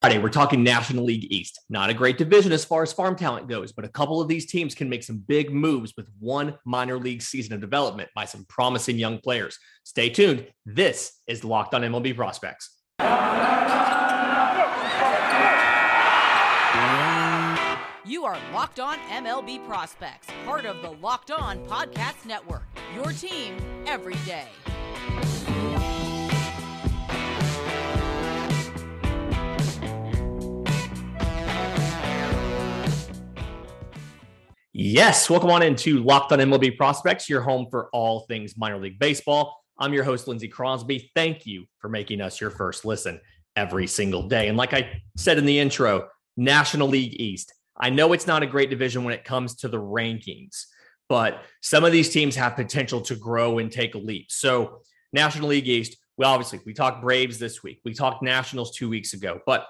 Friday, we're talking National League East. Not a great division as far as farm talent goes, but a couple of these teams can make some big moves with one minor league season of development by some promising young players. Stay tuned. This is Locked on MLB Prospects. You are Locked on MLB Prospects, part of the Locked On Podcast Network. Your team every day. Yes, welcome on into Locked on MLB Prospects, your home for all things minor league baseball. I'm your host, Lindsey Crosby. Thank you for making us your first listen every single day. And like I said in the intro, National League East. I know it's not a great division when it comes to the rankings, but some of these teams have potential to grow and take a leap. So, National League East, well, obviously, we talked Braves this week. We talked Nationals two weeks ago, but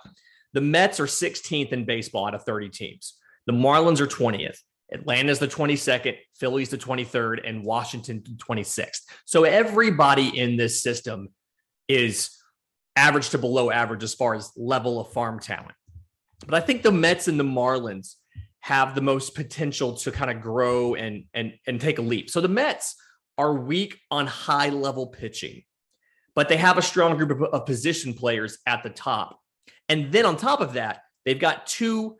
the Mets are 16th in baseball out of 30 teams. The Marlins are 20th. Atlanta's the 22nd, Philly's the 23rd, and Washington 26th. So everybody in this system is average to below average as far as level of farm talent. But I think the Mets and the Marlins have the most potential to kind of grow and and and take a leap. So the Mets are weak on high level pitching, but they have a strong group of, of position players at the top. And then on top of that, they've got two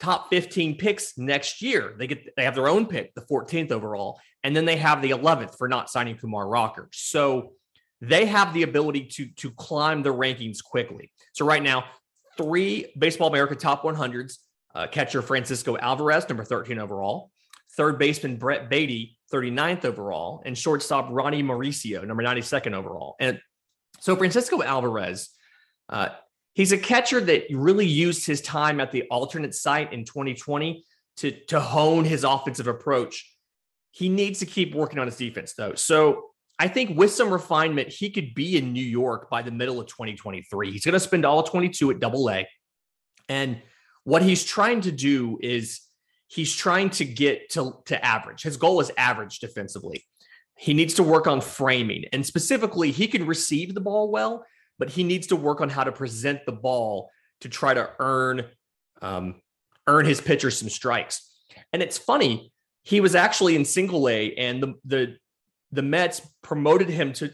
top 15 picks next year. They get they have their own pick, the 14th overall, and then they have the 11th for not signing Kumar Rocker. So they have the ability to to climb the rankings quickly. So right now, three Baseball America top 100s: uh, catcher Francisco Alvarez, number 13 overall, third baseman Brett Baty, 39th overall, and shortstop Ronnie Mauricio, number 92nd overall. And so Francisco Alvarez. Uh, He's a catcher that really used his time at the alternate site in 2020 to, to hone his offensive approach. He needs to keep working on his defense, though. So I think with some refinement, he could be in New York by the middle of 2023. He's going to spend all 22 at double A. And what he's trying to do is he's trying to get to, to average. His goal is average defensively. He needs to work on framing. And specifically, he can receive the ball well, but he needs to work on how to present the ball to try to earn um, earn his pitcher some strikes. And it's funny, he was actually in single A, and the the the Mets promoted him to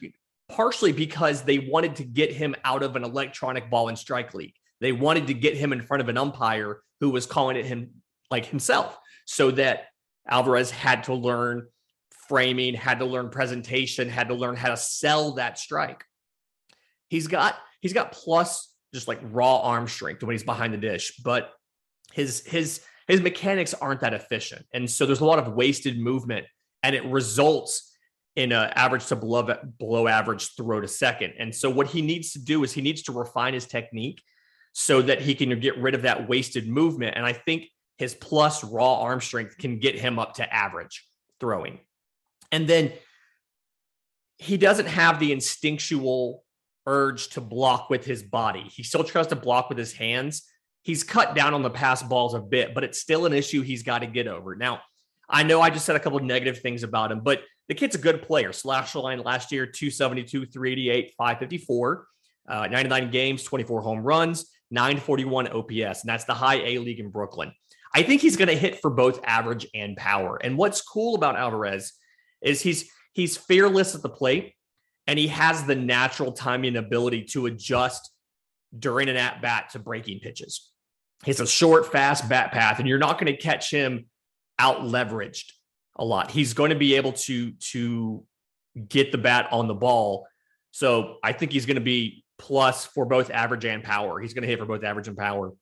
partially because they wanted to get him out of an electronic ball and strike league. They wanted to get him in front of an umpire who was calling it him like himself, so that Alvarez had to learn framing, had to learn presentation, had to learn how to sell that strike. He's got he's got plus just like raw arm strength when he's behind the dish, but his his his mechanics aren't that efficient, and so there's a lot of wasted movement, and it results in an average to below below average throw to second. And so what he needs to do is he needs to refine his technique so that he can get rid of that wasted movement. And I think his plus raw arm strength can get him up to average throwing. And then he doesn't have the instinctual urge to block with his body. He still tries to block with his hands. He's cut down on the pass balls a bit, but it's still an issue he's got to get over. Now, I know I just said a couple negative things about him, but the kid's a good player. Slash line last year 272, 388, 554, uh, 99 games, 24 home runs, 941 OPS. And that's the high A league in Brooklyn. I think he's going to hit for both average and power. And what's cool about Alvarez is he's he's fearless at the plate and he has the natural timing ability to adjust during an at bat to breaking pitches. He's a short, fast bat path, and you're not going to catch him out leveraged a lot. He's going to be able to to get the bat on the ball. So I think he's going to be plus for both average and power. He's going to hit for both average and power.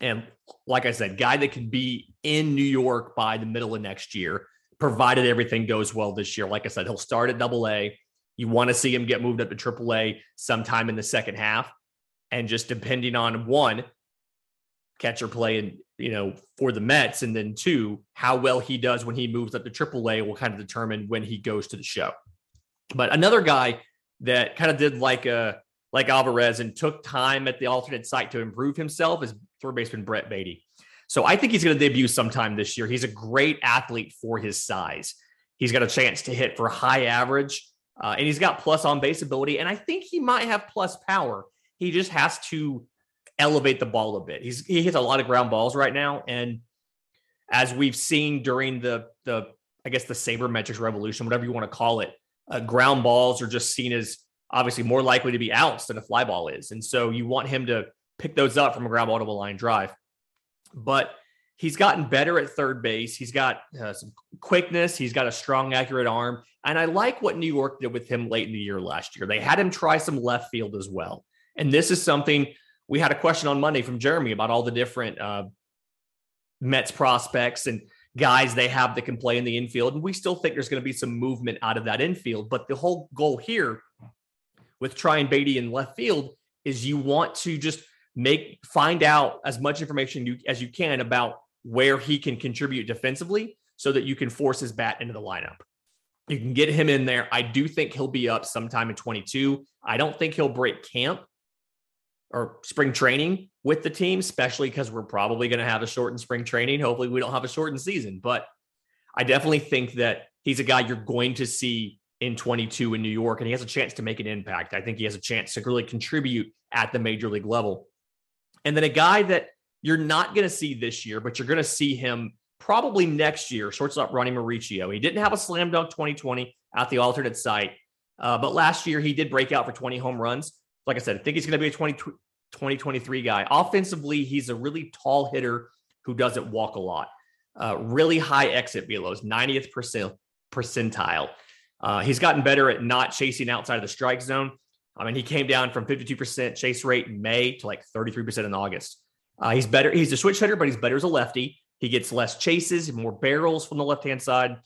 And like I said, guy that can be in New York by the middle of next year, provided everything goes well this year. Like I said, he'll start at double A. You want to see him get moved up to AAA sometime in the second half. And just depending on one, catcher play and you know for the Mets, and then two, how well he does when he moves up to AAA will kind of determine when he goes to the show. But another guy that kind of did like a uh, like Alvarez and took time at the alternate site to improve himself is third baseman Brett Baty. So I think he's going to debut sometime this year. He's a great athlete for his size. He's got a chance to hit for high average uh, and he's got plus on base ability, and I think he might have plus power. He just has to elevate the ball a bit. He's he hits a lot of ground balls right now, and as we've seen during the the I guess the sabermetrics revolution, whatever you want to call it, uh, ground balls are just seen as obviously more likely to be outs than a fly ball is, and so you want him to pick those up from a ground ball to a line drive. But he's gotten better at third base. He's got uh, some quickness. He's got a strong, accurate arm. And I like what New York did with him late in the year last year. They had him try some left field as well. And this is something we had a question on Monday from Jeremy about all the different uh, Mets prospects and guys they have that can play in the infield. And we still think there's going to be some movement out of that infield. But the whole goal here with trying Baty in left field is you want to just make find out as much information you, as you can about where he can contribute defensively so that you can force his bat into the lineup. You can get him in there. I do think he'll be up sometime in 22. I don't think he'll break camp or spring training with the team, especially because we're probably going to have a shortened spring training. Hopefully, we don't have a shortened season, but I definitely think that he's a guy you're going to see in 22 in New York, and he has a chance to make an impact. I think he has a chance to really contribute at the major league level. And then a guy that you're not going to see this year, but you're going to see him probably next year. Shortstop Ronnie Mauricio. He didn't have a slam dunk 2020 at the alternate site, uh, but last year he did break out for 20 home runs. Like I said, I think he's going to be a 20, 2023 guy. Offensively, he's a really tall hitter who doesn't walk a lot. Uh, really high exit velos, 90th percentile. Uh, he's gotten better at not chasing outside of the strike zone. I mean, he came down from 52% chase rate in May to like 33% in August. Uh, he's better. He's a switch hitter, but he's better as a lefty. He gets less chases, more barrels from the left hand side.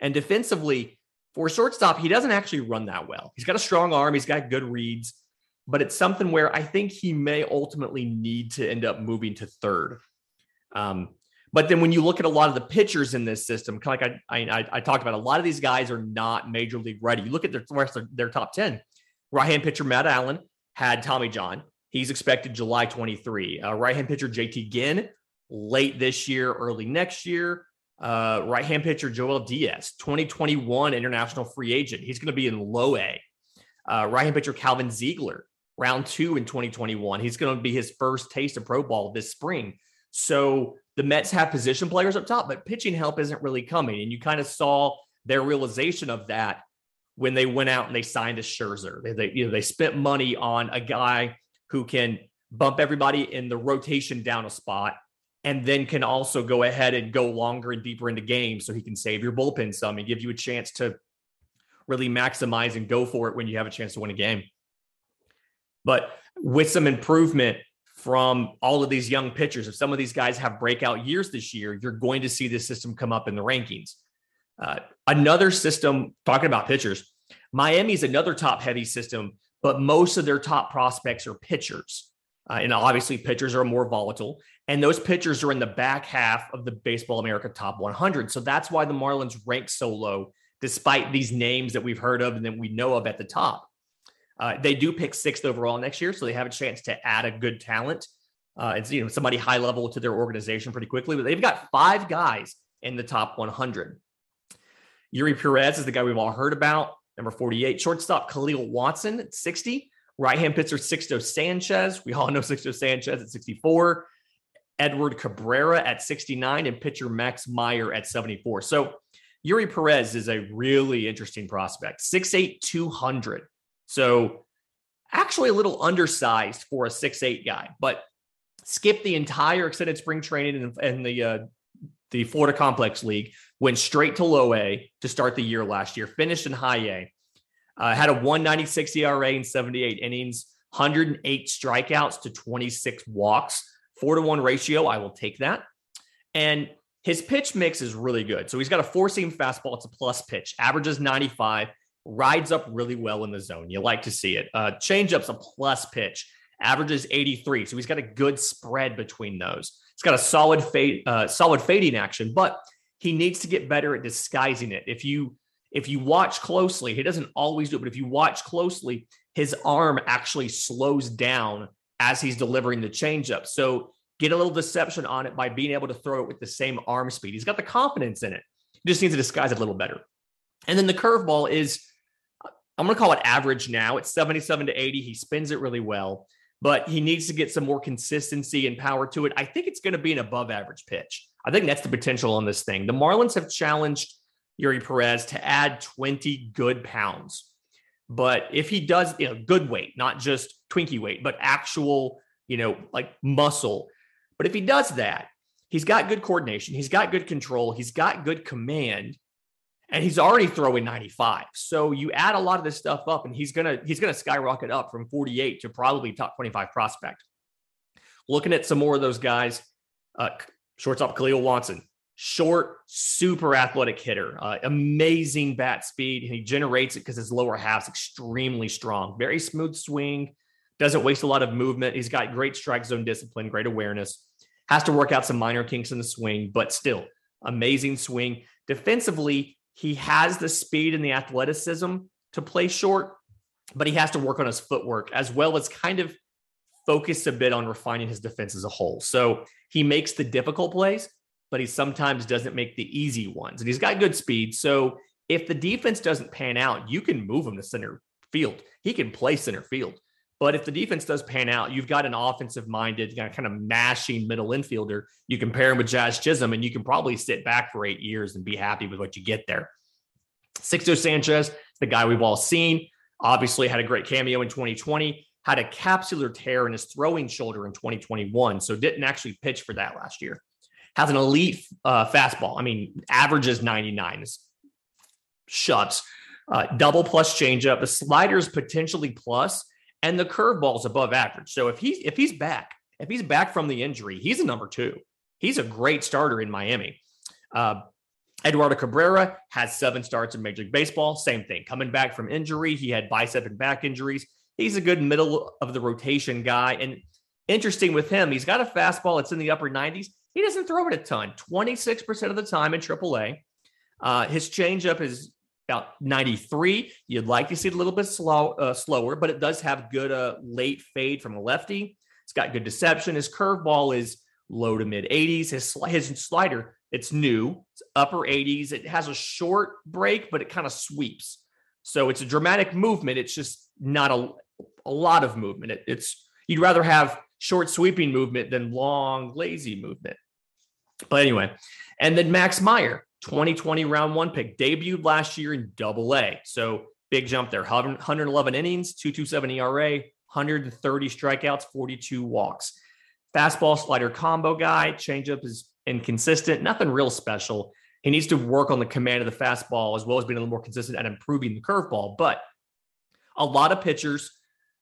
And defensively, for shortstop, he doesn't actually run that well. He's got a strong arm, he's got good reads, but it's something where I think he may ultimately need to end up moving to third. Um, but then when you look at a lot of the pitchers in this system, like I, I, I talked about, a lot of these guys are not major league ready. You look at their rest of their top 10. Right hand pitcher Matt Allen had Tommy John. He's expected July 23. Uh, right hand pitcher JT Ginn late this year, early next year. Uh, right hand pitcher Joel Diaz, 2021 international free agent. He's going to be in low A. Uh, right hand pitcher Calvin Ziegler, round two in 2021. He's going to be his first taste of pro ball this spring. So the Mets have position players up top, but pitching help isn't really coming. And you kind of saw their realization of that when they went out and they signed a Scherzer. They, they, you know, they spent money on a guy who can bump everybody in the rotation down a spot and then can also go ahead and go longer and deeper into games so he can save your bullpen some and give you a chance to really maximize and go for it when you have a chance to win a game. But with some improvement from all of these young pitchers, if some of these guys have breakout years this year, you're going to see this system come up in the rankings. Uh, another system, talking about pitchers, Miami's another top heavy system, but most of their top prospects are pitchers. Uh, and obviously, pitchers are more volatile. And those pitchers are in the back half of the Baseball America top 100. So that's why the Marlins rank so low, despite these names that we've heard of and that we know of at the top. Uh, they do pick sixth overall next year, so they have a chance to add a good talent. Uh, it's you know somebody high level to their organization pretty quickly, but they've got five guys in the top 100. Eury Perez is the guy we've all heard about. Number 48, shortstop Khalil Watson at 60. Right hand pitcher Sixto Sanchez. We all know Sixto Sanchez at 64. Edward Cabrera at 69 and pitcher Max Meyer at 74. So Eury Perez is a really interesting prospect. 6'8, 200. So actually a little undersized for a 6'8 guy, but skipped the entire extended spring training and the uh, the Florida Complex League, went straight to low A to start the year last year, finished in high A, uh, had a 196 ERA in 78 innings, 108 strikeouts to 26 walks four to one ratio. I will take that. And his pitch mix is really good. So he's got a four seam fastball. It's a plus pitch, averages 95, rides up really well in the zone. You like to see it. Uh, changeup's a plus pitch, averages 83. So he's got a good spread between those. It's got a solid fade, uh, solid fading action, but he needs to get better at disguising it. If you if you watch closely, he doesn't always do it, but if you watch closely, his arm actually slows down as he's delivering the changeup. So get a little deception on it by being able to throw it with the same arm speed. He's got the confidence in it. He just needs to disguise it a little better. And then the curveball is, I'm going to call it average now. It's 77 to 80. He spins it really well. but he needs to get some more consistency and power to it. I think it's going to be an above average pitch. I think that's the potential on this thing. The Marlins have challenged Eury Perez to add 20 good pounds. But if he does, you know, good weight, not just Twinkie weight, but actual, you know, like muscle. But if he does that, he's got good coordination, he's got good control, he's got good command, and he's already throwing 95. So you add a lot of this stuff up, and he's gonna he's gonna skyrocket up from 48 to probably top 25 prospect. Looking at some more of those guys, uh, shortstop Khalil Watson, short, super athletic hitter, uh, amazing bat speed. He generates it because his lower half's extremely strong, very smooth swing, doesn't waste a lot of movement. He's got great strike zone discipline, great awareness. Has to work out some minor kinks in the swing, but still amazing swing. Defensively, he has the speed and the athleticism to play short, but he has to work on his footwork as well as kind of focus a bit on refining his defense as a whole. So he makes the difficult plays, but he sometimes doesn't make the easy ones. And he's got good speed. So if the defense doesn't pan out, you can move him to center field. He can play center field. But if the defense does pan out, you've got an offensive minded, kind of mashing middle infielder. You can pair him with Jazz Chisholm, and you can probably sit back for eight years and be happy with what you get there. Sixto Sanchez, the guy we've all seen, obviously had a great cameo in 2020, had a capsular tear in his throwing shoulder in 2021, so didn't actually pitch for that last year has an elite uh, fastball. I mean, averages 99. Shuts. Uh, double plus changeup. The slider is potentially plus, and the curveball is above average. So if he's if he's back, if he's back from the injury, he's a number two. He's a great starter in Miami. Uh, Eduardo Cabrera has seven starts in Major League Baseball. Same thing. Coming back from injury, he had bicep and back injuries. He's a good middle of the rotation guy. And interesting with him, he's got a fastball. It's in the upper 90s. He doesn't throw it a ton, 26% of the time in AAA. Uh, his changeup is about 93. You'd like to see it a little bit slow, uh, slower, but it does have good uh, late fade from a lefty. It's got good deception. His curveball is low to mid 80s. His, his slider, it's new, it's upper 80s. It has a short break, but it kind of sweeps. So it's a dramatic movement. It's just not a, a lot of movement. It, it's you'd rather have short sweeping movement than long lazy movement. But anyway, and then Max Meyer, 2020 round one pick, debuted last year in double A. So big jump there 111 innings, 227 ERA, 130 strikeouts, 42 walks. Fastball slider combo guy, changeup is inconsistent, nothing real special. He needs to work on the command of the fastball as well as being a little more consistent at improving the curveball. But a lot of pitchers,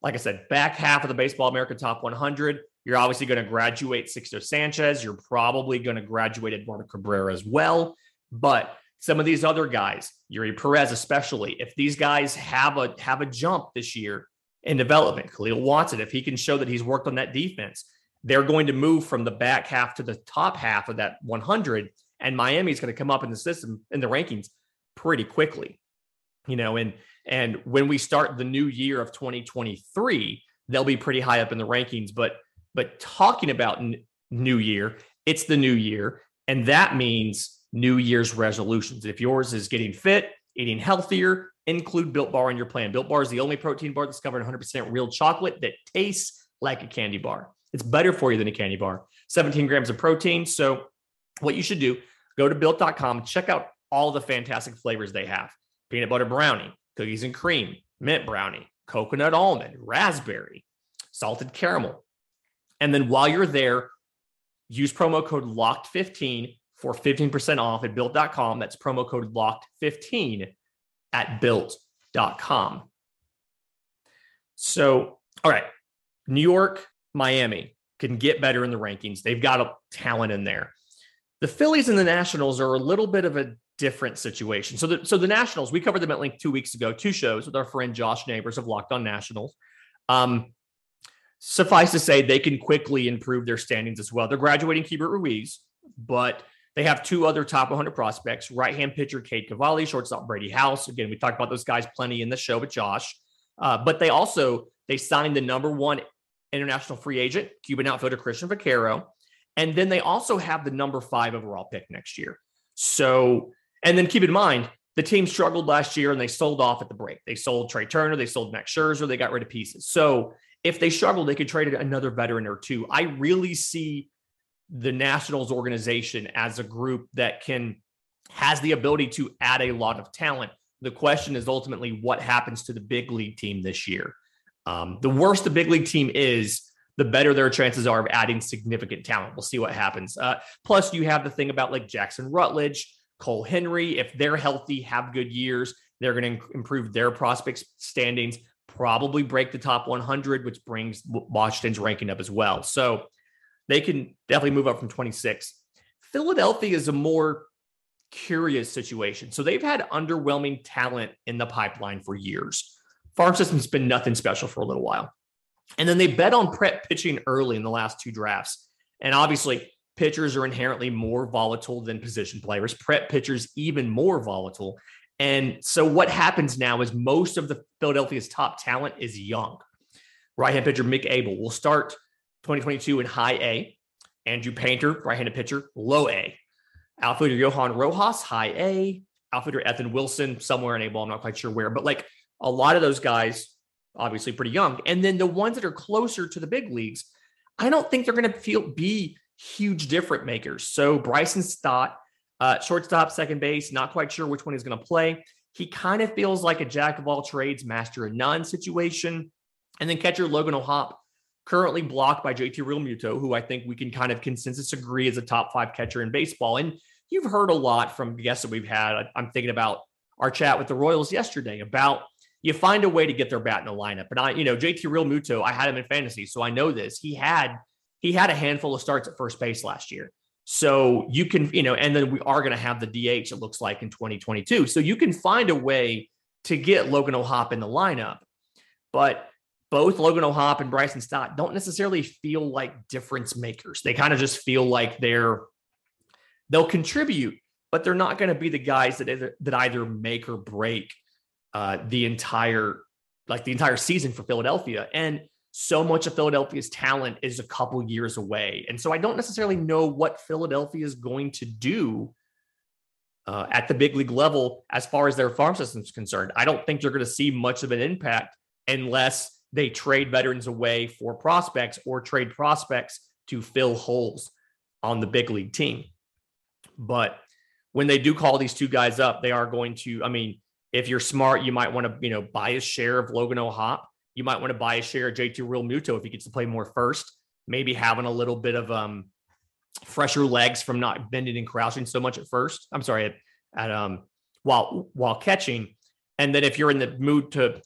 like I said, back half of the Baseball America Top 100, you're obviously going to graduate Sixto Sanchez. You're probably going to graduate Eduardo Cabrera as well. But some of these other guys, Eury Perez especially, if these guys have a have a jump this year in development, Khalil Watson, if he can show that he's worked on that defense, they're going to move from the back half to the top half of that 100, and Miami's going to come up in the system in the rankings pretty quickly. You know, and and when we start the new year of 2023, they'll be pretty high up in the rankings. But but talking about n- new year, it's the new year. And that means New Year's resolutions. If yours is getting fit, eating healthier, include Built Bar in your plan. Built Bar is the only protein bar that's covered in 100% real chocolate that tastes like a candy bar. It's better for you than a candy bar. 17 grams of protein. So, what you should do, go to built.com, check out all the fantastic flavors they have peanut butter brownie, cookies and cream, mint brownie, coconut almond, raspberry, salted caramel, and then while you're there, use promo code LOCKED15 for 15% off at built.com. That's promo code LOCKED15 at built.com. So, all right, New York, Miami can get better in the rankings. They've got a talent in there. The Phillies and the Nationals are a little bit of a different situation. So the so the Nationals, we covered them at length two weeks ago, two shows with our friend Josh Neighbors of Locked On Nationals. Um, suffice to say, they can quickly improve their standings as well. They're graduating Keibert Ruiz, but they have two other top 100 prospects: right-hand pitcher Cade Cavalli, shortstop Brady House. Again, we talked about those guys plenty in the show with Josh. Uh, but they also they signed the number one international free agent, Cuban outfielder Christian Vaquero, and then they also have the number five overall pick next year. So, and then keep in mind the team struggled last year and they sold off at the break. They sold Trea Turner, they sold Max Scherzer, they got rid of pieces. So if they struggle, they could trade another veteran or two. I really see the Nationals organization as a group that can has the ability to add a lot of talent. The question is ultimately what happens to the big league team this year. Um, the worse the big league team is, the better their chances are of adding significant talent. We'll see what happens. Uh, plus, you have the thing about like Jackson Rutledge, Cole Henry. If they're healthy, have good years, they're going to improve their prospects standings, probably break the top 100, which brings Washington's ranking up as well. So they can definitely move up from 26. Philadelphia is a more curious situation. So they've had underwhelming talent in the pipeline for years. Farm system's been nothing special for a little while. And then they bet on prep pitching early in the last two drafts. And obviously, pitchers are inherently more volatile than position players. Prep pitchers even more volatile. And so what happens now is most of the Philadelphia's top talent is young. Right-hand pitcher Mick Abel will start 2022 in high A. Andrew Painter, right-handed pitcher, low A. Outfielder Johan Rojas, high A. Outfielder Ethan Wilson, somewhere in A ball. I'm not quite sure where, but like a lot of those guys, obviously pretty young. And then the ones that are closer to the big leagues, I don't think they're going to feel be huge different makers. So Bryson Stott, uh, shortstop, second base, not quite sure which one he's going to play. He kind of feels like a jack of all trades, master of none situation. And then catcher Logan O'Hoppe, currently blocked by JT Realmuto, who I think we can kind of consensus agree is a top five catcher in baseball. And you've heard a lot from guests that we've had. I'm thinking about our chat with the Royals yesterday about you find a way to get their bat in the lineup. And I, you know, JT Realmuto, I had him in fantasy, so I know this. He had he had a handful of starts at first base last year. So you can, you know, and then we are going to have the DH, it looks like in 2022. So you can find a way to get Logan O'Hoppe in the lineup. But both Logan O'Hoppe and Bryson Stott don't necessarily feel like difference makers. They kind of just feel like they're they'll contribute, but they're not going to be the guys that either, that either make or break uh, the entire like the entire season for Philadelphia. And so much of Philadelphia's talent is a couple years away. And so I don't necessarily know what Philadelphia is going to do uh, at the big league level as far as their farm system is concerned. I don't think you're going to see much of an impact unless they trade veterans away for prospects or trade prospects to fill holes on the big league team. But when they do call these two guys up, they are going to, I mean, if you're smart, you might want to, you know, buy a share of Logan O'Hoppe. You might want to buy a share of JT Realmuto if he gets to play more first. Maybe having a little bit of um fresher legs from not bending and crouching so much at first. I'm sorry, at, at um while while catching. And then if you're in the mood to,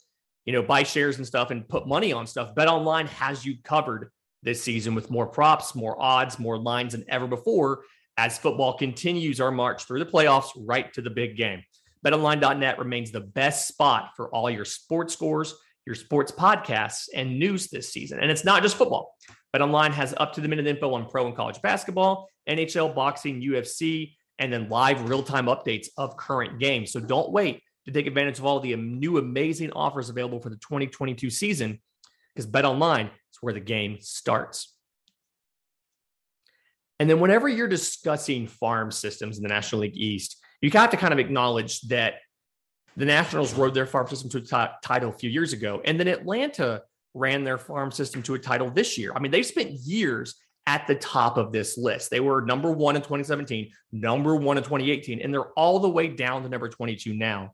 you know, buy shares and stuff and put money on stuff, Bet Online has you covered this season with more props, more odds, more lines than ever before as football continues our march through the playoffs right to the big game. BetOnline.net remains the best spot for all your sports scores, your sports podcasts, and news this season. And it's not just football. BetOnline has up to the minute info on pro and college basketball, NHL, boxing, UFC, and then live real time updates of current games. So don't wait to take advantage of all the new amazing offers available for the 2022 season because BetOnline is where the game starts. And then whenever you're discussing farm systems in the National League East, you have to kind of acknowledge that the Nationals rode their farm system to a t- title a few years ago, and then Atlanta ran their farm system to a title this year. I mean, they spent years at the top of this list. They were number one in 2017, number one in 2018, and they're all the way down to number 22 now.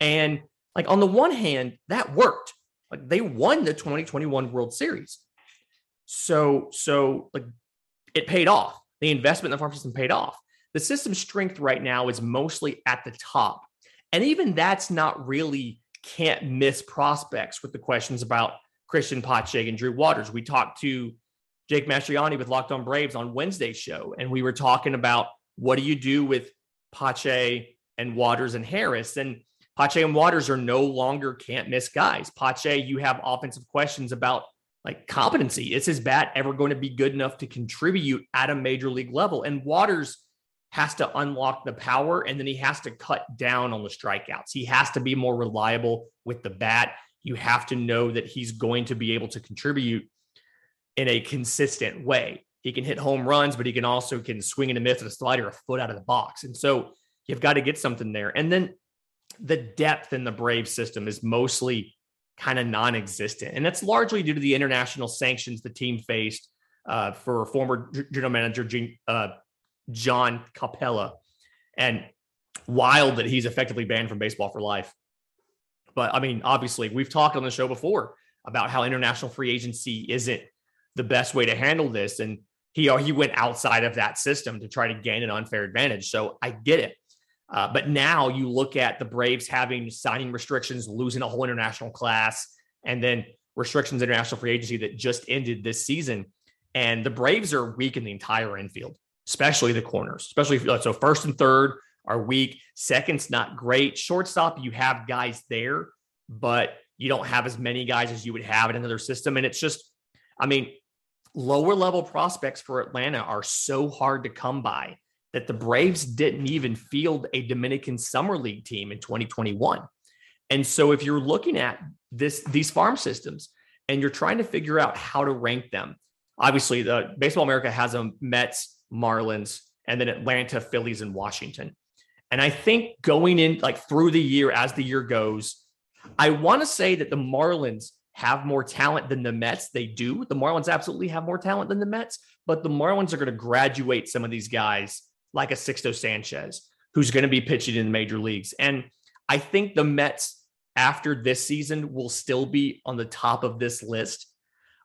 And like on the one hand, that worked. Like they won the 2021 World Series. So, so like it paid off. The investment in the farm system paid off the system's strength right now is mostly at the top. And even that's not really can't miss prospects with the questions about Christian Pache and Drew Waters. We talked to Jake Mastriani with Locked On Braves on Wednesday's show, and we were talking about what do you do with Pache and Waters and Harris. And Pache and Waters are no longer can't miss guys. Pache, you have offensive questions about like competency. Is his bat ever going to be good enough to contribute at a major league level? And Waters has to unlock the power and then he has to cut down on the strikeouts. He has to be more reliable with the bat. You have to know that he's going to be able to contribute in a consistent way. He can hit home runs, but he can also can swing and a miss with a slider a foot out of the box. And so you've got to get something there. And then the depth in the Brave system is mostly kind of non-existent, and that's largely due to the international sanctions the team faced uh, for former general manager uh, John Capella. and wild that he's effectively banned from baseball for life. But I mean, obviously, we've talked on the show before about how international free agency isn't the best way to handle this, and he he went outside of that system to try to gain an unfair advantage. So I get it. Uh, but now you look at the Braves having signing restrictions, losing a whole international class, and then restrictions international free agency that just ended this season. And the Braves are weak in the entire infield, especially the corners, especially so first and third are weak. Second's not great. Shortstop, you have guys there, but you don't have as many guys as you would have in another system. And it's just, I mean, lower level prospects for Atlanta are so hard to come by that the Braves didn't even field a Dominican Summer League team in 2021. And so if you're looking at this these farm systems and you're trying to figure out how to rank them, obviously the Baseball America has a Mets, Marlins, and then Atlanta, Phillies, and Washington. And I think going in like through the year as the year goes, I want to say that the Marlins have more talent than the Mets. They do. The Marlins absolutely have more talent than the Mets, but the Marlins are going to graduate some of these guys like a Sixto Sanchez, who's going to be pitching in the major leagues. And I think the Mets after this season will still be on the top of this list.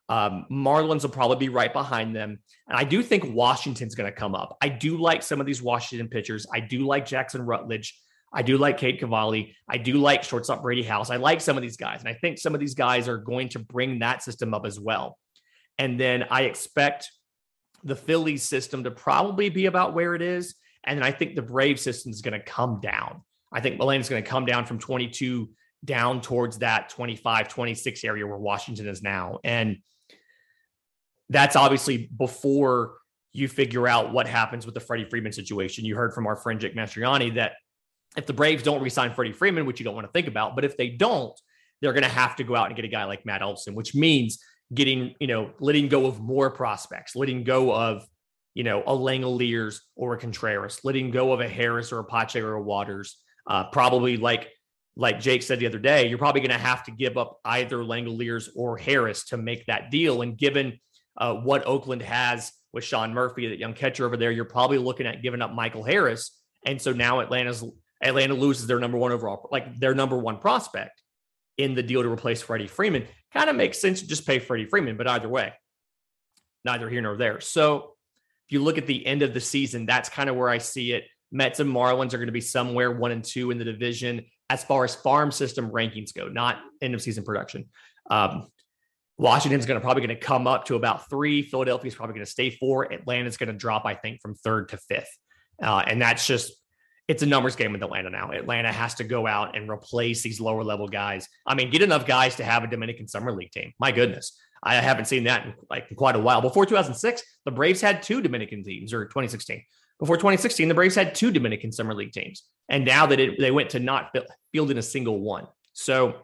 Um, Marlins will probably be right behind them. And I do think Washington's going to come up. I do like some of these Washington pitchers. I do like Jackson Rutledge. I do like Cade Cavalli. I do like shortstop Brady House. I like some of these guys. And I think some of these guys are going to bring that system up as well. And then I expect the Phillies system to probably be about where it is. And then I think the Brave system is going to come down. I think is going to come down from 22 down towards that 25, 26 area where Washington is now. And that's obviously before you figure out what happens with the Freddie Freeman situation. You heard from our friend Jake Mastriani that if the Braves don't resign Freddie Freeman, which you don't want to think about, but if they don't, they're going to have to go out and get a guy like Matt Olson, which means getting, you know, letting go of more prospects, letting go of, you know, a Langeliers or a Contreras, letting go of a Harris or a Pache or a Waters. Uh, probably like like Jake said the other day, you're probably going to have to give up either Langeliers or Harris to make that deal. And given uh, what Oakland has with Sean Murphy, that young catcher over there, you're probably looking at giving up Michael Harris. And so now Atlanta's Atlanta loses their number one overall, like their number one prospect in the deal to replace Freddie Freeman. Kind of makes sense to just pay Freddie Freeman, but either way, neither here nor there. So if you look at the end of the season, that's kind of where I see it. Mets and Marlins are going to be somewhere one and two in the division as far as farm system rankings go, not end of season production. Um, Washington's going to probably going to come up to about three. Philadelphia's probably going to stay four. Atlanta's going to drop, I think, from third to fifth. Uh, and that's just it's a numbers game with Atlanta now. Atlanta has to go out and replace these lower level guys. I mean, get enough guys to have a Dominican Summer League team. My goodness. I haven't seen that in like quite a while. Before 2006, the Braves had two Dominican teams, or 2016. Before 2016, the Braves had two Dominican Summer League teams, and now that it, they went to not fielding a single one. So,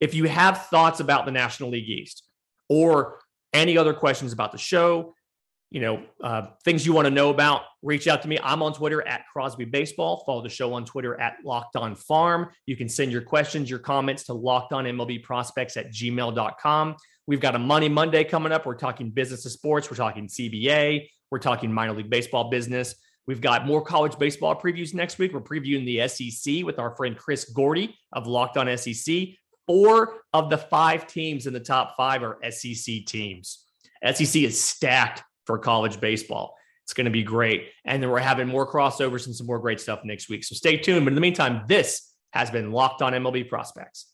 if you have thoughts about the National League East or any other questions about the show, you know, uh, things you want to know about, reach out to me. I'm on Twitter at Crosby Baseball. Follow the show on Twitter at Locked On Farm. You can send your questions, your comments to Locked On MLB Prospects at gmail.com. We've got a Money Monday coming up. We're talking business to sports. We're talking CBA. We're talking minor league baseball business. We've got more college baseball previews next week. We're previewing the SEC with our friend Chris Gordy of Locked On SEC. Four of the five teams in the top five are SEC teams. SEC is stacked for college baseball. It's going to be great. And then we're having more crossovers and some more great stuff next week. So stay tuned. But in the meantime, this has been Locked on MLB Prospects.